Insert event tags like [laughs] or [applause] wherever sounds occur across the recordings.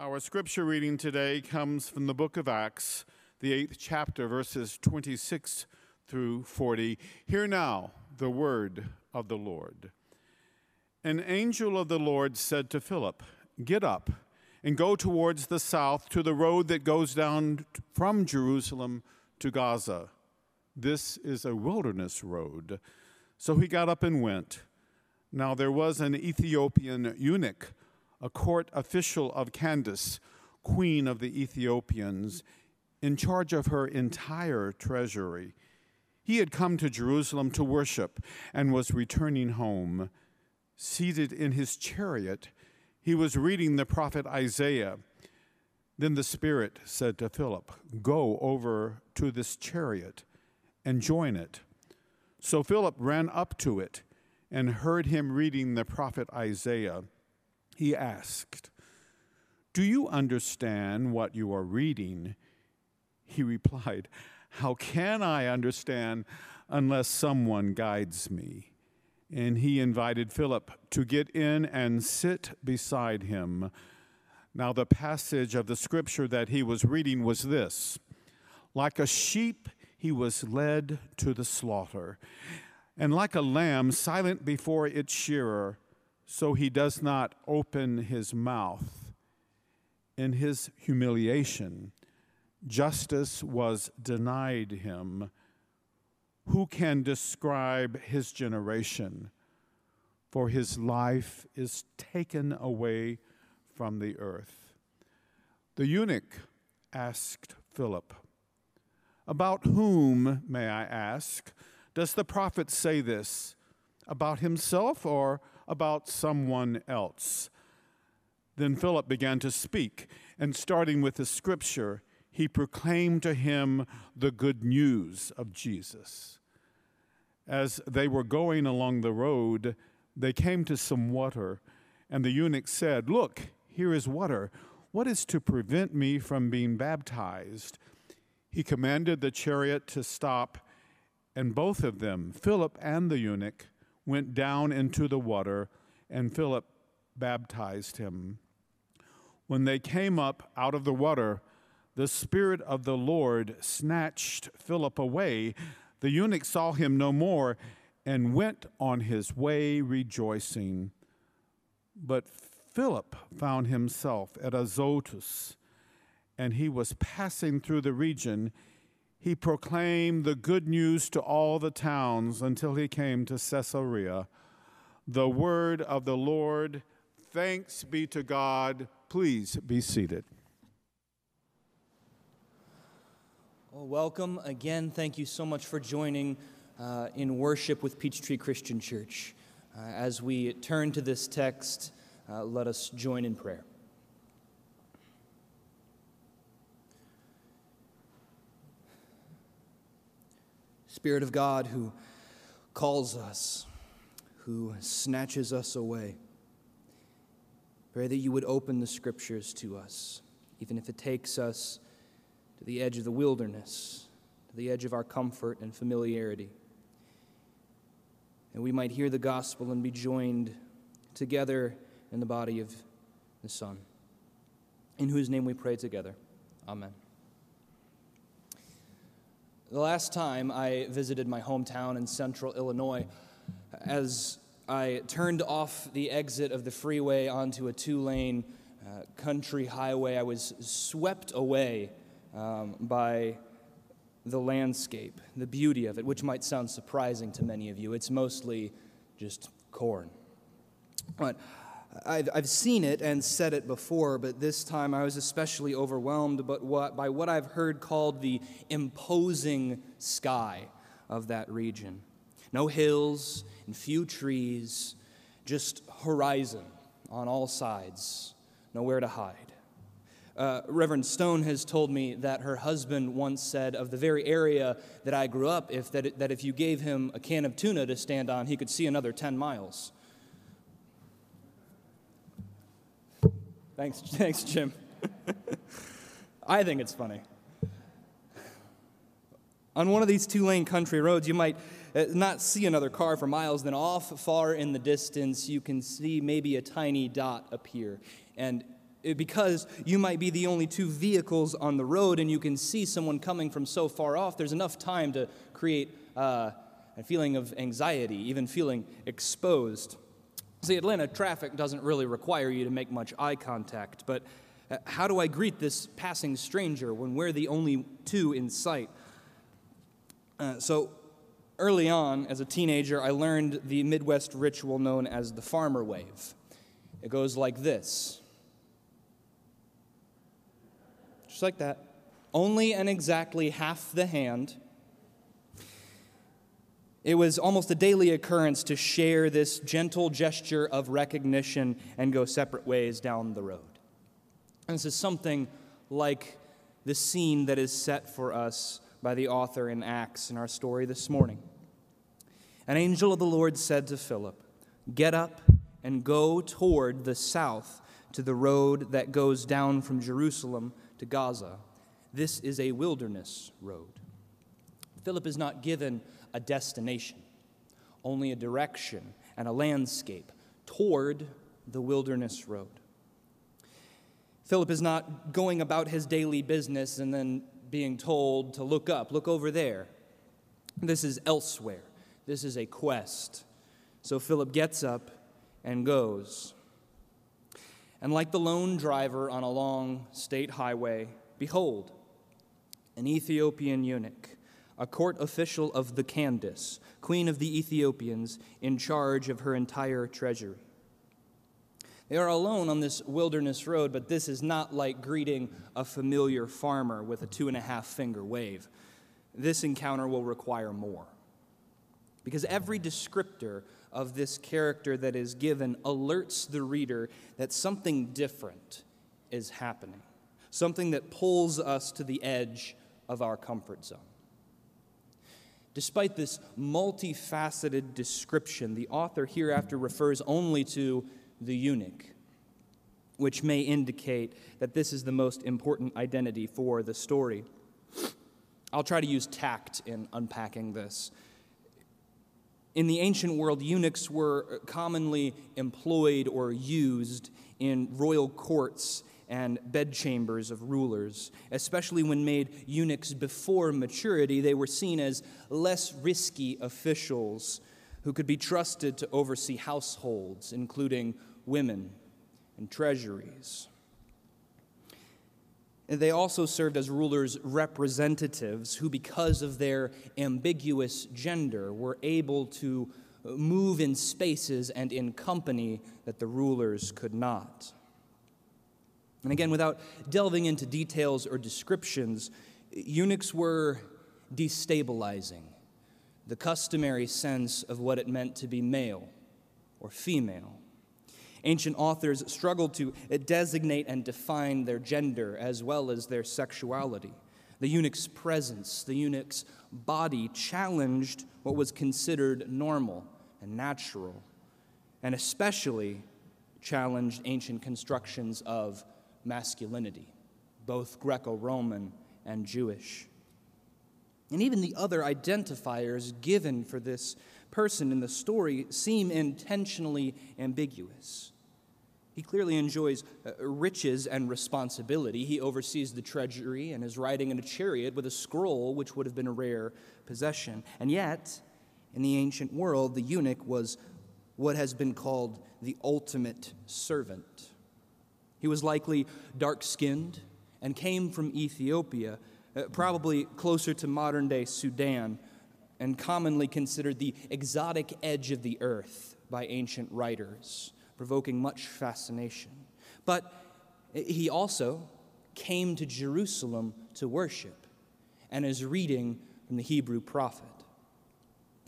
Our scripture reading today comes from the book of Acts, the eighth chapter, verses 26 through 40. Hear now the word of the Lord. An angel of the Lord said to Philip, Get up and go towards the south to the road that goes down from Jerusalem to Gaza. This is a wilderness road. So he got up and went. Now there was an Ethiopian eunuch a court official of Candace, queen of the Ethiopians, in charge of her entire treasury. He had come to Jerusalem to worship and was returning home. Seated in his chariot, he was reading the prophet Isaiah. Then the Spirit said to Philip, Go over to this chariot and join it. So Philip ran up to it and heard him reading the prophet Isaiah he asked, Do you understand what you are reading? He replied, How can I understand unless someone guides me? And he invited Philip to get in and sit beside him. Now, the passage of the scripture that he was reading was this Like a sheep, he was led to the slaughter, and like a lamb silent before its shearer so he does not open his mouth. In his humiliation, justice was denied him. Who can describe his generation? For his life is taken away from the earth. The eunuch asked Philip, About whom, may I ask, does the prophet say this? About himself or about someone else. Then Philip began to speak, and starting with the scripture, he proclaimed to him the good news of Jesus. As they were going along the road, they came to some water, and the eunuch said, Look, here is water. What is to prevent me from being baptized? He commanded the chariot to stop, and both of them, Philip and the eunuch, went down into the water, and Philip baptized him. When they came up out of the water, the Spirit of the Lord snatched Philip away. The eunuch saw him no more and went on his way rejoicing. But Philip found himself at Azotus, and he was passing through the region he proclaimed the good news to all the towns until he came to Caesarea. The word of the Lord. Thanks be to God. Please be seated. Well, welcome again. Thank you so much for joining uh, in worship with Peachtree Christian Church. Uh, as we turn to this text, uh, let us join in prayer. Spirit of God who calls us, who snatches us away. Pray that you would open the scriptures to us, even if it takes us to the edge of the wilderness, to the edge of our comfort and familiarity. And we might hear the gospel and be joined together in the body of the Son, in whose name we pray together. Amen. The last time I visited my hometown in central Illinois, as I turned off the exit of the freeway onto a two lane uh, country highway, I was swept away um, by the landscape, the beauty of it, which might sound surprising to many of you. It's mostly just corn. But I've, I've seen it and said it before, but this time I was especially overwhelmed but what, by what I've heard called the imposing sky of that region. No hills and few trees, just horizon on all sides, nowhere to hide. Uh, Reverend Stone has told me that her husband once said of the very area that I grew up, if, that, that if you gave him a can of tuna to stand on, he could see another 10 miles. Thanks, [laughs] thanks, Jim. I think it's funny. On one of these two lane country roads, you might uh, not see another car for miles, then off far in the distance, you can see maybe a tiny dot appear. And because you might be the only two vehicles on the road and you can see someone coming from so far off, there's enough time to create uh, a feeling of anxiety, even feeling exposed. See, Atlanta traffic doesn't really require you to make much eye contact, but uh, how do I greet this passing stranger when we're the only two in sight? Uh, so, early on, as a teenager, I learned the Midwest ritual known as the farmer wave. It goes like this just like that. Only and exactly half the hand. It was almost a daily occurrence to share this gentle gesture of recognition and go separate ways down the road. And this is something like the scene that is set for us by the author in Acts in our story this morning. An angel of the Lord said to Philip, Get up and go toward the south to the road that goes down from Jerusalem to Gaza. This is a wilderness road. Philip is not given a destination, only a direction and a landscape toward the wilderness road. Philip is not going about his daily business and then being told to look up, look over there. This is elsewhere. This is a quest. So Philip gets up and goes. And like the lone driver on a long state highway, behold, an Ethiopian eunuch, a court official of the Candace, queen of the Ethiopians, in charge of her entire treasury. They are alone on this wilderness road, but this is not like greeting a familiar farmer with a two and a half finger wave. This encounter will require more. Because every descriptor of this character that is given alerts the reader that something different is happening, something that pulls us to the edge of our comfort zone. Despite this multifaceted description, the author hereafter refers only to the eunuch, which may indicate that this is the most important identity for the story. I'll try to use tact in unpacking this. In the ancient world, eunuchs were commonly employed or used in royal courts and bedchambers of rulers. Especially when made eunuchs before maturity, they were seen as less risky officials who could be trusted to oversee households, including women and treasuries. They also served as rulers' representatives who, because of their ambiguous gender, were able to move in spaces and in company that the rulers could not. And again, without delving into details or descriptions, eunuchs were destabilizing the customary sense of what it meant to be male or female. Ancient authors struggled to designate and define their gender as well as their sexuality. The eunuch's presence, the eunuch's body challenged what was considered normal and natural, and especially challenged ancient constructions of masculinity, both Greco Roman and Jewish. And even the other identifiers given for this person in the story seem intentionally ambiguous. He clearly enjoys uh, riches and responsibility. He oversees the treasury and is riding in a chariot with a scroll, which would have been a rare possession. And yet, in the ancient world, the eunuch was what has been called the ultimate servant. He was likely dark skinned and came from Ethiopia, uh, probably closer to modern day Sudan, and commonly considered the exotic edge of the earth by ancient writers, provoking much fascination. But he also came to Jerusalem to worship and is reading from the Hebrew prophet.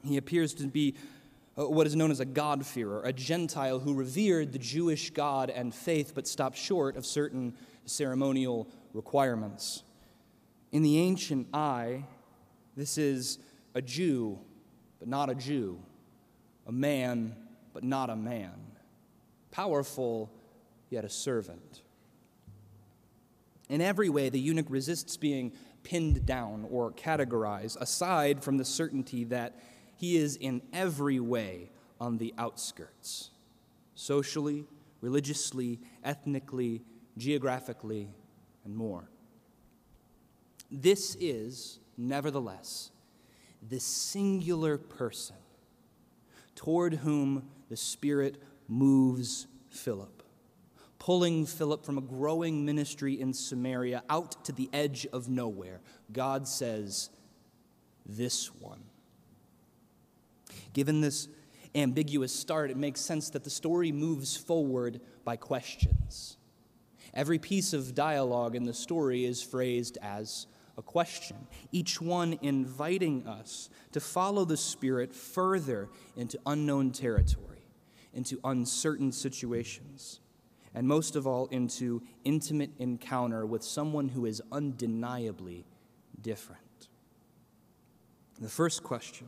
He appears to be uh, Uh, what is known as a God-fearer, a Gentile who revered the Jewish God and faith but stopped short of certain ceremonial requirements. In the ancient eye, this is a Jew, but not a Jew, a man, but not a man, powerful, yet a servant. In every way, the eunuch resists being pinned down or categorized, aside from the certainty that he is in every way on the outskirts socially, religiously, ethnically, geographically, and more. This is, nevertheless, the singular person toward whom the Spirit moves Philip, pulling Philip from a growing ministry in Samaria out to the edge of nowhere. God says, This one. Given this ambiguous start, it makes sense that the story moves forward by questions. Every piece of dialogue in the story is phrased as a question, each one inviting us to follow the Spirit further into unknown territory, into uncertain situations, and most of all, into intimate encounter with someone who is undeniably different. The first question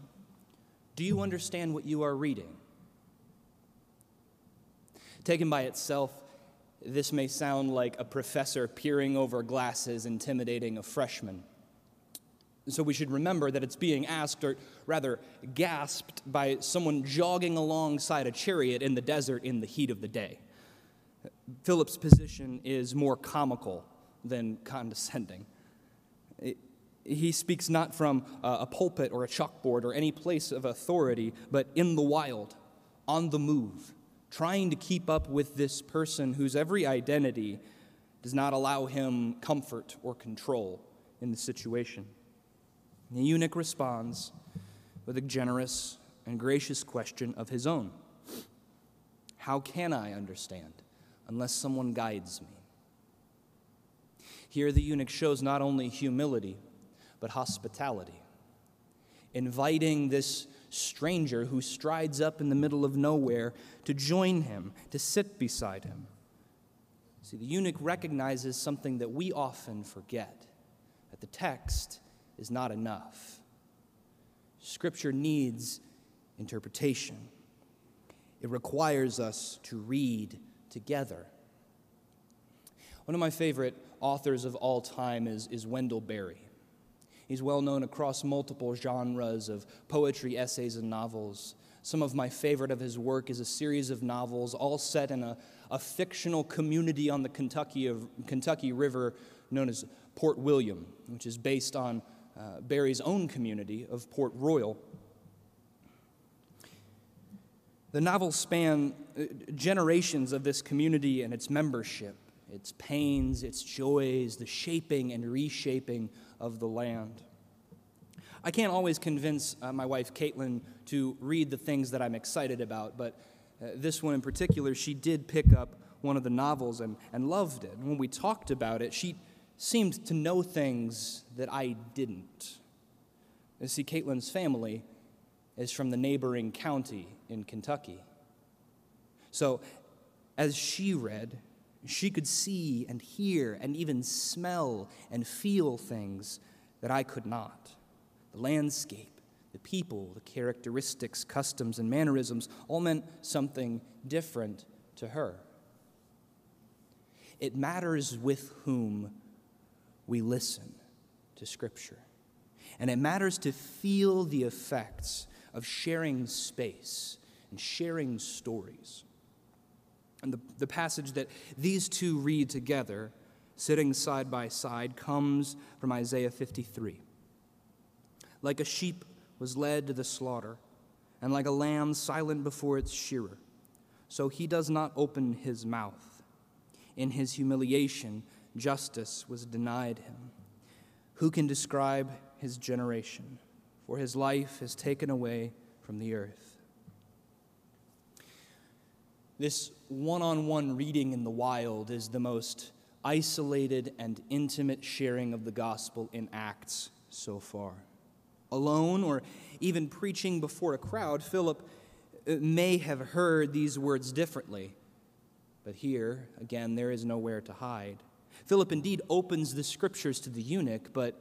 Do you understand what you are reading? Taken by itself, this may sound like a professor peering over glasses, intimidating a freshman. So we should remember that it's being asked, or rather gasped, by someone jogging alongside a chariot in the desert in the heat of the day. Philip's position is more comical than condescending. He speaks not from a pulpit or a chalkboard or any place of authority, but in the wild, on the move trying to keep up with this person whose every identity does not allow him comfort or control in the situation. The eunuch responds with a generous and gracious question of his own How can I understand unless someone guides me? Here, the eunuch shows not only humility, but hospitality, inviting this stranger who strides up in the middle of nowhere to join him, to sit beside him. See, the eunuch recognizes something that we often forget that the text is not enough. Scripture needs interpretation, it requires us to read together. One of my favorite authors of all time is, is Wendell Berry. He's well known across multiple genres of poetry, essays, and novels. Some of my favorite of his work is a series of novels, all set in a, a fictional community on the Kentucky, of, Kentucky River known as Port William, which is based on uh, Berry's own community of Port Royal. The novels span uh, generations of this community and its membership, its pains, its joys, the shaping and reshaping of the land. I can't always convince uh, my wife, Caitlin, to read the things that I'm excited about, but uh, this one in particular, she did pick up one of the novels and, and loved it. And when we talked about it, she seemed to know things that I didn't. You see, Caitlin's family is from the neighboring county in Kentucky. So, as she read, she could see and hear and even smell and feel things that I could not. The landscape, the people, the characteristics, customs, and mannerisms all meant something different to her. It matters with whom we listen to Scripture. And it matters to feel the effects of sharing space and sharing stories. And the, the passage that these two read together, sitting side by side, comes from Isaiah 53. Like a sheep was led to the slaughter, and like a lamb silent before its shearer, so he does not open his mouth. In his humiliation, justice was denied him. Who can describe his generation? For his life is taken away from the earth. This one on one reading in the wild is the most isolated and intimate sharing of the gospel in Acts so far. Alone or even preaching before a crowd, Philip uh, may have heard these words differently. But here, again, there is nowhere to hide. Philip indeed opens the scriptures to the eunuch, but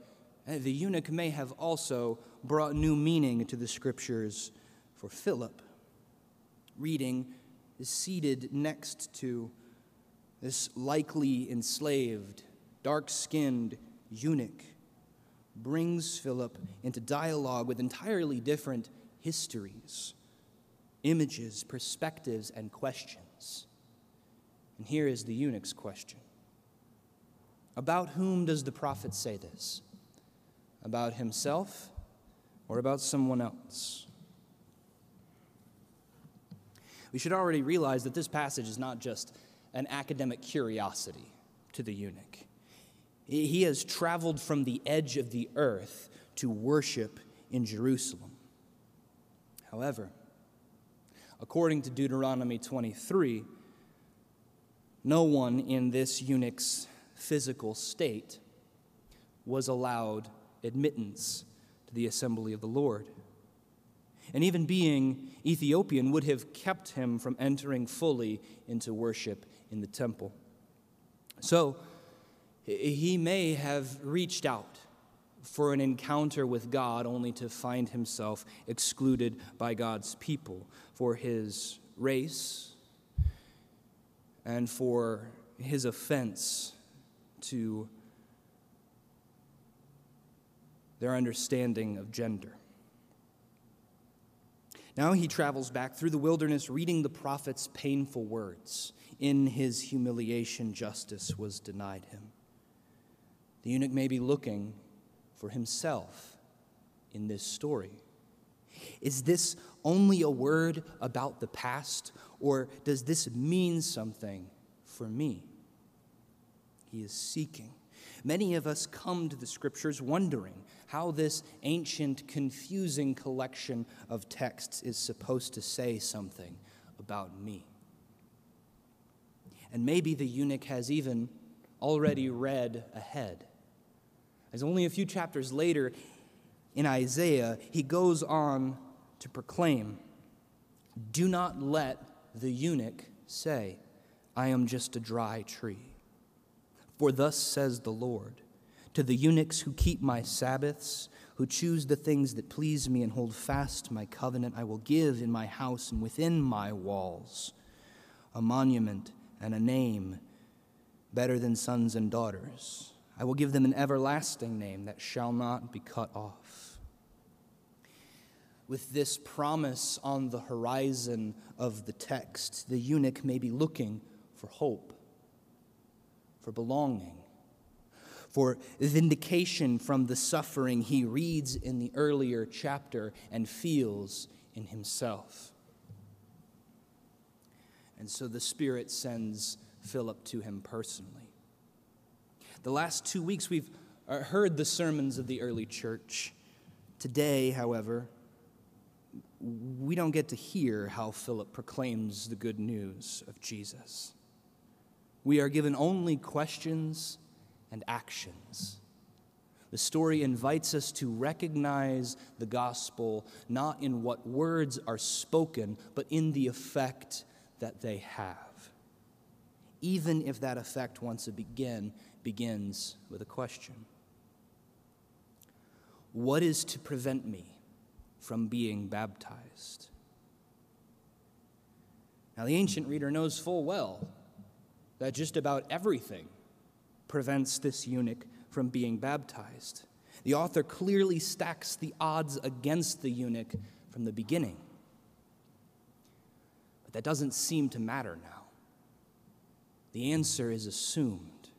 uh, the eunuch may have also brought new meaning to the scriptures for Philip. Reading is seated next to this likely enslaved, dark skinned eunuch, brings Philip into dialogue with entirely different histories, images, perspectives, and questions. And here is the eunuch's question About whom does the prophet say this? About himself or about someone else? We should already realize that this passage is not just an academic curiosity to the eunuch. He has traveled from the edge of the earth to worship in Jerusalem. However, according to Deuteronomy 23, no one in this eunuch's physical state was allowed admittance to the assembly of the Lord. And even being Ethiopian would have kept him from entering fully into worship in the temple. So, he may have reached out for an encounter with God only to find himself excluded by God's people for his race and for his offense to their understanding of gender. Now he travels back through the wilderness reading the prophet's painful words. In his humiliation, justice was denied him. The eunuch may be looking for himself in this story. Is this only a word about the past, or does this mean something for me? He is seeking. Many of us come to the scriptures wondering how this ancient, confusing collection of texts is supposed to say something about me. And maybe the eunuch has even already read ahead. As only a few chapters later in Isaiah, he goes on to proclaim Do not let the eunuch say, I am just a dry tree. For thus says the Lord to the eunuchs who keep my Sabbaths, who choose the things that please me and hold fast my covenant, I will give in my house and within my walls a monument and a name better than sons and daughters. I will give them an everlasting name that shall not be cut off. With this promise on the horizon of the text, the eunuch may be looking for hope for belonging, for vindication from the suffering he reads in the earlier chapter and feels in himself. And so the Spirit sends Philip to him personally. The last two weeks, we've uh, heard the sermons of the early church. Today, however, we don't get to hear how Philip proclaims the good news of Jesus. We are given only questions and actions. The story invites us to recognize the gospel not in what words are spoken, but in the effect that they have. Even if that effect, once it begin, begins with a question What is to prevent me from being baptized? Now, the ancient reader knows full well that just about everything prevents this eunuch from being baptized. The author clearly stacks the odds against the eunuch from the beginning. But that doesn't seem to matter now. The answer is assumed.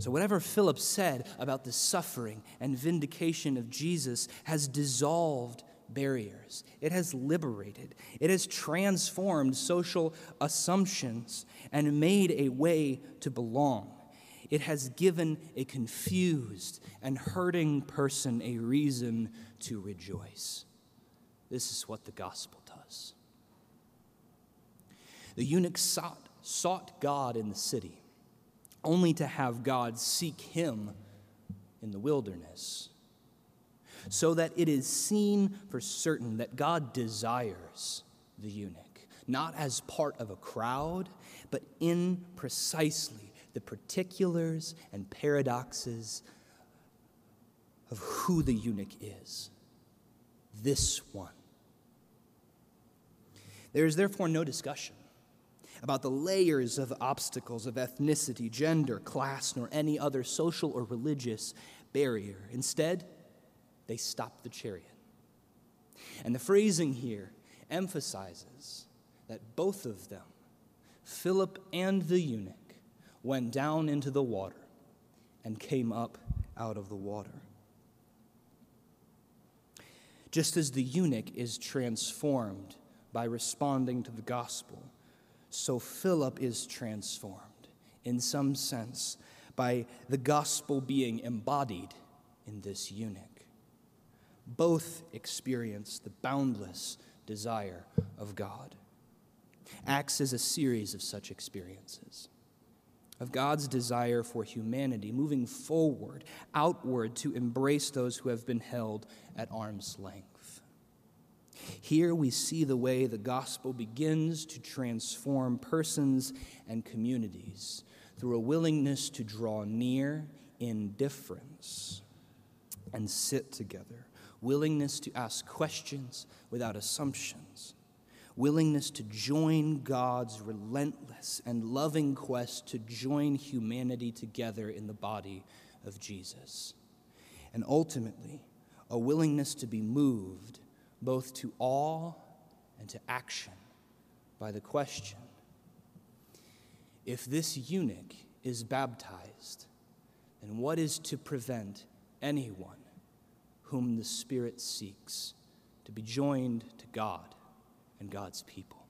So, whatever Philip said about the suffering and vindication of Jesus has dissolved barriers. It has liberated, it has transformed social assumptions and made a way to belong. It has given a confused and hurting person a reason to rejoice. This is what the gospel does. The eunuch sought, sought God in the city, only to have God seek him in the wilderness so that it is seen for certain that God desires the eunuch, not as part of a crowd, but in precisely the particulars and paradoxes of who the eunuch is. This one. There is therefore no discussion about the layers of obstacles of ethnicity, gender, class, nor any other social or religious barrier. Instead, they stop the chariot. And the phrasing here emphasizes that both of them, Philip and the eunuch, went down into the water and came up out of the water. Just as the eunuch is transformed by responding to the gospel, so Philip is transformed, in some sense, by the gospel being embodied in this eunuch. Both experience the boundless desire of God. Acts is a series of such experiences of God's desire for humanity, moving forward, outward to embrace those who have been held at arm's length. Here we see the way the gospel begins to transform persons and communities through a willingness to draw near in difference and sit together, willingness to ask questions without assumptions willingness to join God's relentless and loving quest to join humanity together in the body of Jesus. And ultimately, a willingness to be moved both to awe and to action by the question if this eunuch is baptized, then what is to prevent anyone whom the Spirit seeks to be joined to God? And God's people.